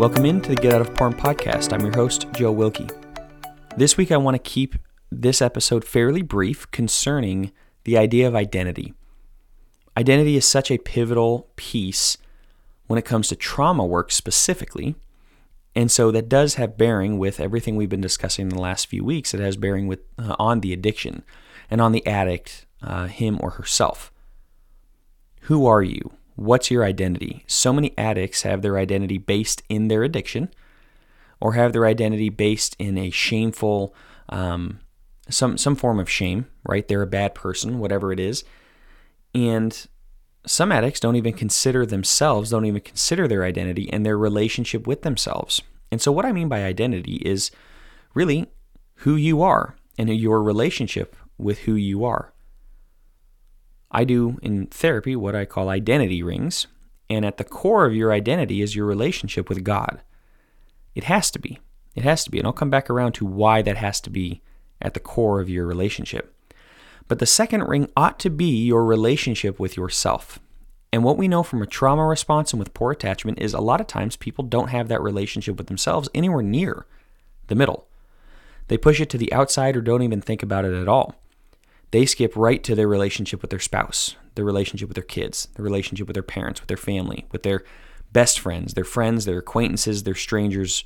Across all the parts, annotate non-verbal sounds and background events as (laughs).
Welcome into the Get Out of Porn podcast. I'm your host, Joe Wilkie. This week, I want to keep this episode fairly brief concerning the idea of identity. Identity is such a pivotal piece when it comes to trauma work specifically. And so that does have bearing with everything we've been discussing in the last few weeks. It has bearing with uh, on the addiction and on the addict, uh, him or herself. Who are you? What's your identity? So many addicts have their identity based in their addiction or have their identity based in a shameful, um, some, some form of shame, right? They're a bad person, whatever it is. And some addicts don't even consider themselves, don't even consider their identity and their relationship with themselves. And so, what I mean by identity is really who you are and your relationship with who you are. I do in therapy what I call identity rings, and at the core of your identity is your relationship with God. It has to be. It has to be. And I'll come back around to why that has to be at the core of your relationship. But the second ring ought to be your relationship with yourself. And what we know from a trauma response and with poor attachment is a lot of times people don't have that relationship with themselves anywhere near the middle. They push it to the outside or don't even think about it at all they skip right to their relationship with their spouse, their relationship with their kids, their relationship with their parents, with their family, with their best friends, their friends, their acquaintances, their strangers,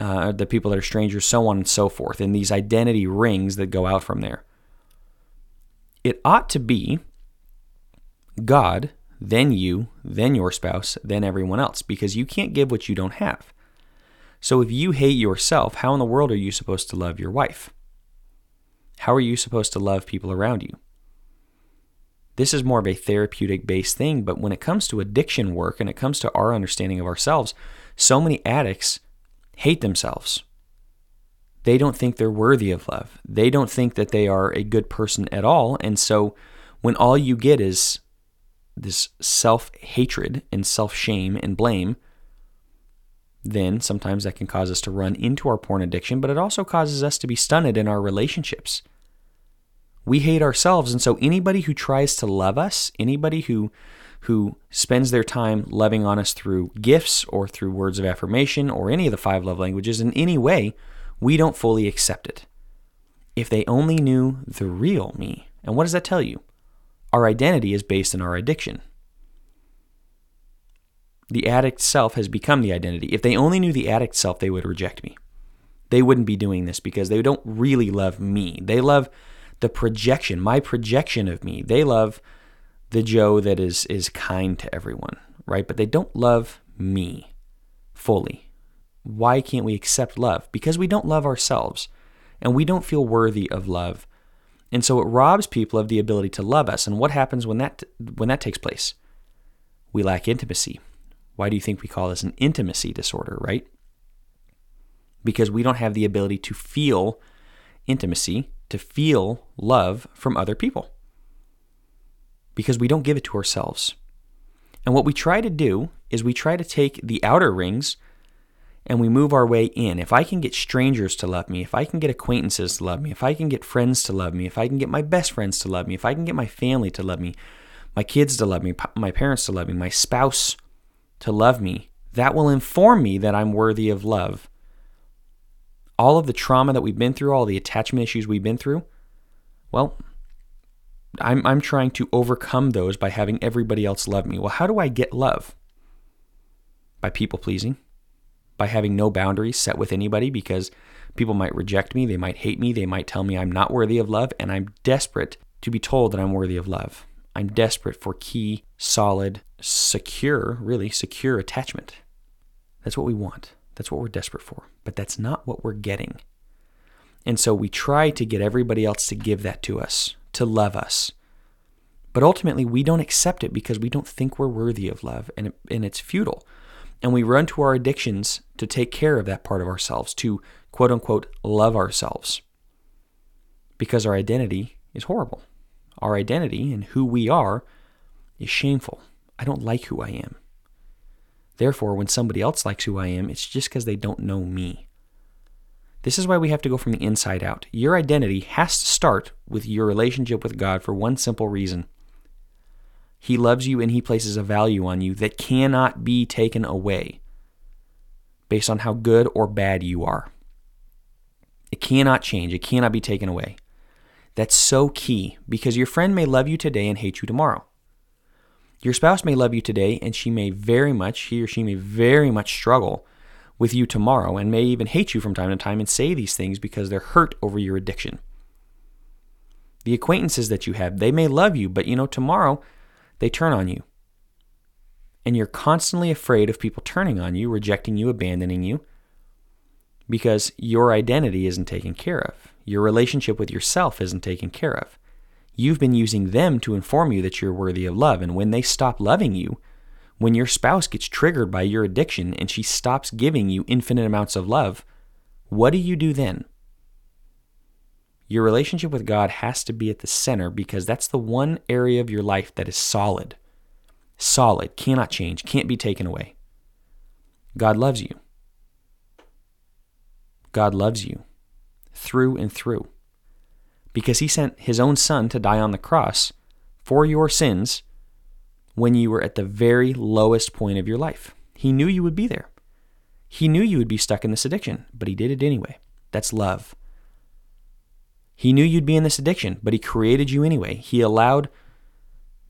uh, the people that are strangers, so on and so forth, and these identity rings that go out from there. It ought to be God, then you, then your spouse, then everyone else, because you can't give what you don't have. So if you hate yourself, how in the world are you supposed to love your wife? How are you supposed to love people around you? This is more of a therapeutic based thing, but when it comes to addiction work and it comes to our understanding of ourselves, so many addicts hate themselves. They don't think they're worthy of love. They don't think that they are a good person at all. And so when all you get is this self hatred and self shame and blame, then sometimes that can cause us to run into our porn addiction, but it also causes us to be stunted in our relationships. We hate ourselves, and so anybody who tries to love us, anybody who who spends their time loving on us through gifts or through words of affirmation or any of the five love languages in any way, we don't fully accept it. If they only knew the real me. And what does that tell you? Our identity is based on our addiction the addict self has become the identity. If they only knew the addict self, they would reject me. They wouldn't be doing this because they don't really love me. They love the projection, my projection of me. They love the Joe that is is kind to everyone, right? But they don't love me fully. Why can't we accept love? Because we don't love ourselves and we don't feel worthy of love. And so it robs people of the ability to love us. And what happens when that when that takes place? We lack intimacy. Why do you think we call this an intimacy disorder, right? Because we don't have the ability to feel intimacy, to feel love from other people. Because we don't give it to ourselves. And what we try to do is we try to take the outer rings and we move our way in. If I can get strangers to love me, if I can get acquaintances to love me, if I can get friends to love me, if I can get my best friends to love me, if I can get my family to love me, my kids to love me, my parents to love me, my spouse to love me, that will inform me that I'm worthy of love. All of the trauma that we've been through, all the attachment issues we've been through, well, I'm, I'm trying to overcome those by having everybody else love me. Well, how do I get love? By people pleasing, by having no boundaries set with anybody because people might reject me, they might hate me, they might tell me I'm not worthy of love, and I'm desperate to be told that I'm worthy of love. I'm desperate for key, solid, secure, really secure attachment. That's what we want. That's what we're desperate for. But that's not what we're getting. And so we try to get everybody else to give that to us, to love us. But ultimately, we don't accept it because we don't think we're worthy of love, and, it, and it's futile. And we run to our addictions to take care of that part of ourselves, to quote unquote love ourselves, because our identity is horrible. Our identity and who we are is shameful. I don't like who I am. Therefore, when somebody else likes who I am, it's just because they don't know me. This is why we have to go from the inside out. Your identity has to start with your relationship with God for one simple reason He loves you and He places a value on you that cannot be taken away. based on how good or bad you are. It cannot change, it cannot be taken away. That's so key because your friend may love you today and hate you tomorrow. Your spouse may love you today and she may very much, he or she may very much struggle with you tomorrow and may even hate you from time to time and say these things because they're hurt over your addiction. The acquaintances that you have, they may love you, but you know, tomorrow they turn on you. And you're constantly afraid of people turning on you, rejecting you, abandoning you, because your identity isn't taken care of. Your relationship with yourself isn't taken care of. You've been using them to inform you that you're worthy of love. And when they stop loving you, when your spouse gets triggered by your addiction and she stops giving you infinite amounts of love, what do you do then? Your relationship with God has to be at the center because that's the one area of your life that is solid. Solid, cannot change, can't be taken away. God loves you. God loves you through and through because he sent his own son to die on the cross for your sins when you were at the very lowest point of your life. He knew you would be there. He knew you would be stuck in this addiction, but he did it anyway. That's love. He knew you'd be in this addiction, but he created you anyway. He allowed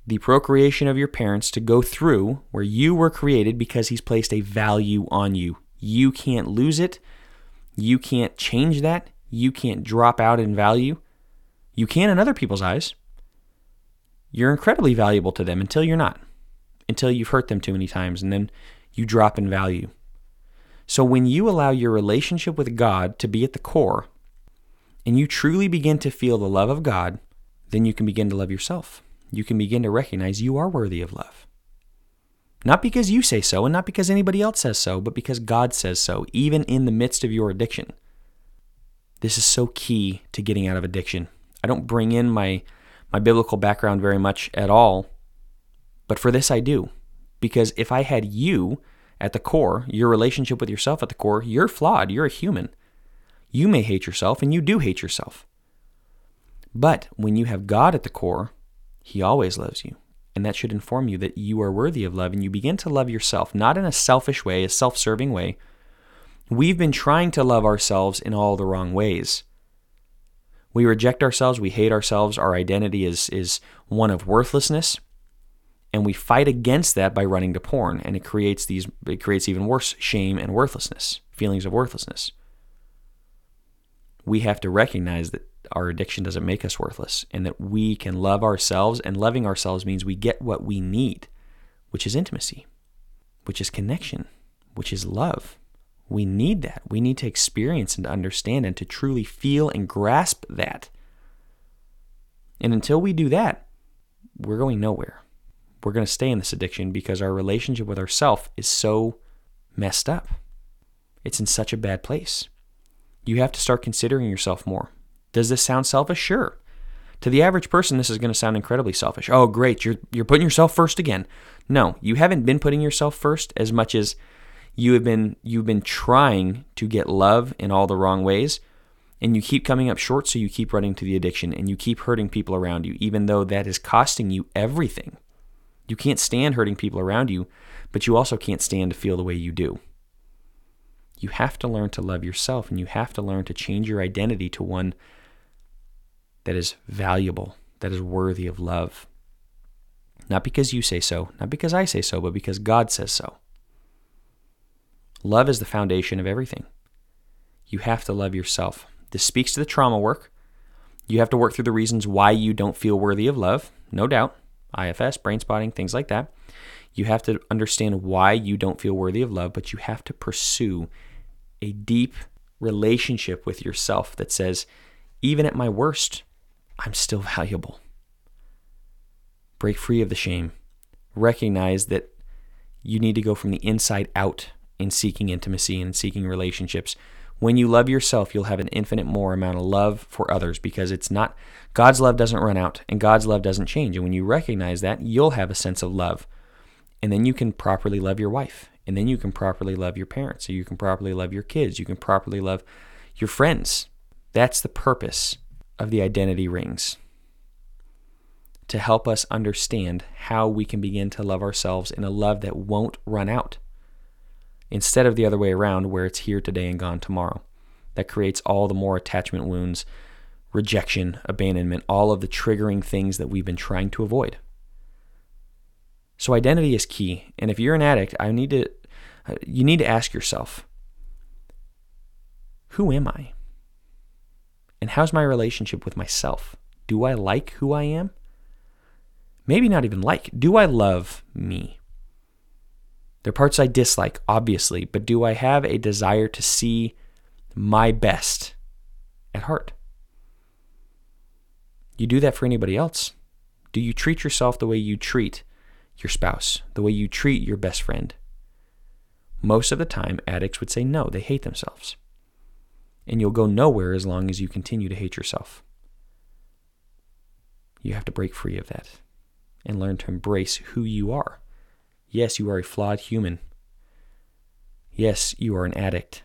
the procreation of your parents to go through where you were created because he's placed a value on you. You can't lose it. You can't change that. You can't drop out in value. You can in other people's eyes. You're incredibly valuable to them until you're not, until you've hurt them too many times, and then you drop in value. So when you allow your relationship with God to be at the core, and you truly begin to feel the love of God, then you can begin to love yourself. You can begin to recognize you are worthy of love. Not because you say so and not because anybody else says so, but because God says so, even in the midst of your addiction. This is so key to getting out of addiction. I don't bring in my my biblical background very much at all, but for this I do. Because if I had you at the core, your relationship with yourself at the core, you're flawed, you're a human. You may hate yourself, and you do hate yourself. But when you have God at the core, He always loves you. And that should inform you that you are worthy of love, and you begin to love yourself, not in a selfish way, a self serving way. We've been trying to love ourselves in all the wrong ways. We reject ourselves, we hate ourselves, our identity is, is one of worthlessness, and we fight against that by running to porn, and it creates these it creates even worse shame and worthlessness, feelings of worthlessness. We have to recognize that our addiction doesn't make us worthless and that we can love ourselves. And loving ourselves means we get what we need, which is intimacy, which is connection, which is love. We need that. We need to experience and to understand and to truly feel and grasp that. And until we do that, we're going nowhere. We're going to stay in this addiction because our relationship with ourself is so messed up. It's in such a bad place you have to start considering yourself more. Does this sound selfish? Sure. To the average person, this is going to sound incredibly selfish. Oh, great, you're, you're putting yourself first again. No, you haven't been putting yourself first as much as you have been you've been trying to get love in all the wrong ways and you keep coming up short so you keep running to the addiction and you keep hurting people around you even though that is costing you everything. You can't stand hurting people around you, but you also can't stand to feel the way you do. You have to learn to love yourself and you have to learn to change your identity to one that is valuable, that is worthy of love. Not because you say so, not because I say so, but because God says so. Love is the foundation of everything. You have to love yourself. This speaks to the trauma work. You have to work through the reasons why you don't feel worthy of love, no doubt. IFS, brain spotting, things like that. You have to understand why you don't feel worthy of love, but you have to pursue a deep relationship with yourself that says, even at my worst, I'm still (laughs) valuable. Break free of the shame. Recognize that you need to go from the inside out in seeking intimacy and seeking relationships. When you love yourself, you'll have an infinite more amount of love for others because it's not God's love doesn't run out and God's love doesn't change. And when you recognize that, you'll have a sense of love and then you can properly love your wife. And then you can properly love your parents. Or you can properly love your kids. You can properly love your friends. That's the purpose of the identity rings to help us understand how we can begin to love ourselves in a love that won't run out. Instead of the other way around where it's here today and gone tomorrow. That creates all the more attachment wounds, rejection, abandonment, all of the triggering things that we've been trying to avoid. So identity is key. And if you're an addict, I need to you need to ask yourself, who am I? And how's my relationship with myself? Do I like who I am? Maybe not even like. Do I love me? There are parts I dislike, obviously, but do I have a desire to see my best at heart? You do that for anybody else. Do you treat yourself the way you treat your spouse, the way you treat your best friend? Most of the time, addicts would say no, they hate themselves. And you'll go nowhere as long as you continue to hate yourself. You have to break free of that and learn to embrace who you are. Yes, you are a flawed human. Yes, you are an addict.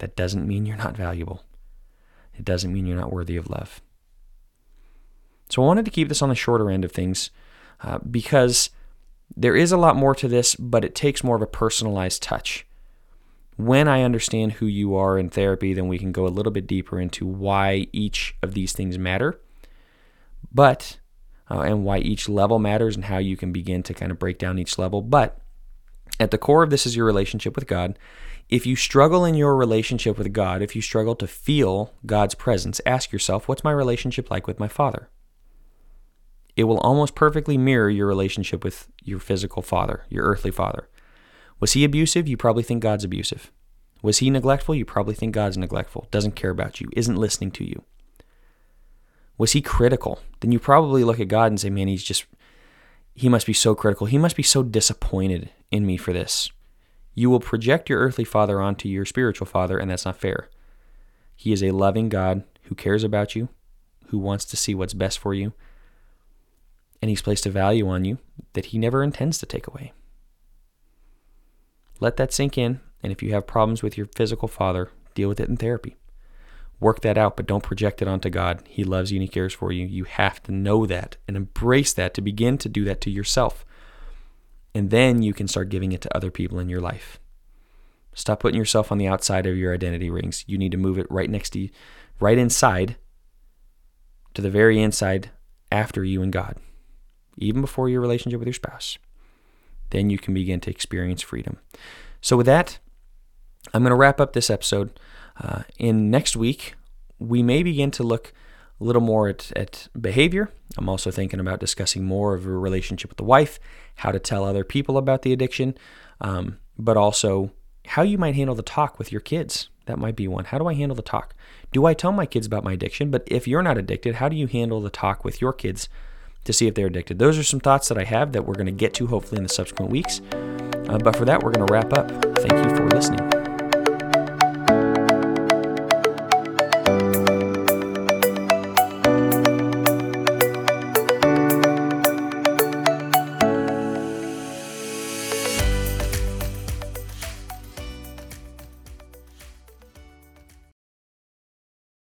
That doesn't mean you're not valuable. It doesn't mean you're not worthy of love. So I wanted to keep this on the shorter end of things uh, because there is a lot more to this, but it takes more of a personalized touch. When I understand who you are in therapy, then we can go a little bit deeper into why each of these things matter, but uh, and why each level matters and how you can begin to kind of break down each level. But at the core of this is your relationship with God. If you struggle in your relationship with God, if you struggle to feel God's presence, ask yourself, what's my relationship like with my Father? it will almost perfectly mirror your relationship with your physical father, your earthly father. Was he abusive? You probably think God's abusive. Was he neglectful? You probably think God's neglectful, doesn't care about you, isn't listening to you. Was he critical? Then you probably look at God and say, man, he's just, he must be so critical. He must be so disappointed in me for this. You will project your earthly father onto your spiritual father, and that's not fair. He is a loving God who cares about you, who wants to see what's best for you, and He's placed a value on you that He never intends to take away. Let that sink in, and if you have problems with your physical father, deal with it in therapy. Work that out, but don't project it onto God. He loves you and He cares for you. You have to know that and embrace that to begin to do that to yourself. And then you can start giving it to other people in your life. Stop putting yourself on the outside of your identity rings. You need to move it right next to you, right inside to the very inside after you and God even before your relationship with your spouse, then you can begin to experience freedom. So, with that, I'm going to wrap up this episode. Uh, in next week, we may begin to look a little more at, at behavior. I'm also thinking about discussing more of a relationship with the wife, how to tell other people about the addiction, um, but also how you might handle the talk with your kids. That might be one. How do I handle the talk? Do I tell my kids about my addiction? But if you're not addicted, how do you handle the talk with your kids to see if they're addicted. Those are some thoughts that I have that we're going to get to hopefully in the subsequent weeks. Uh, but for that, we're going to wrap up. Thank you for listening.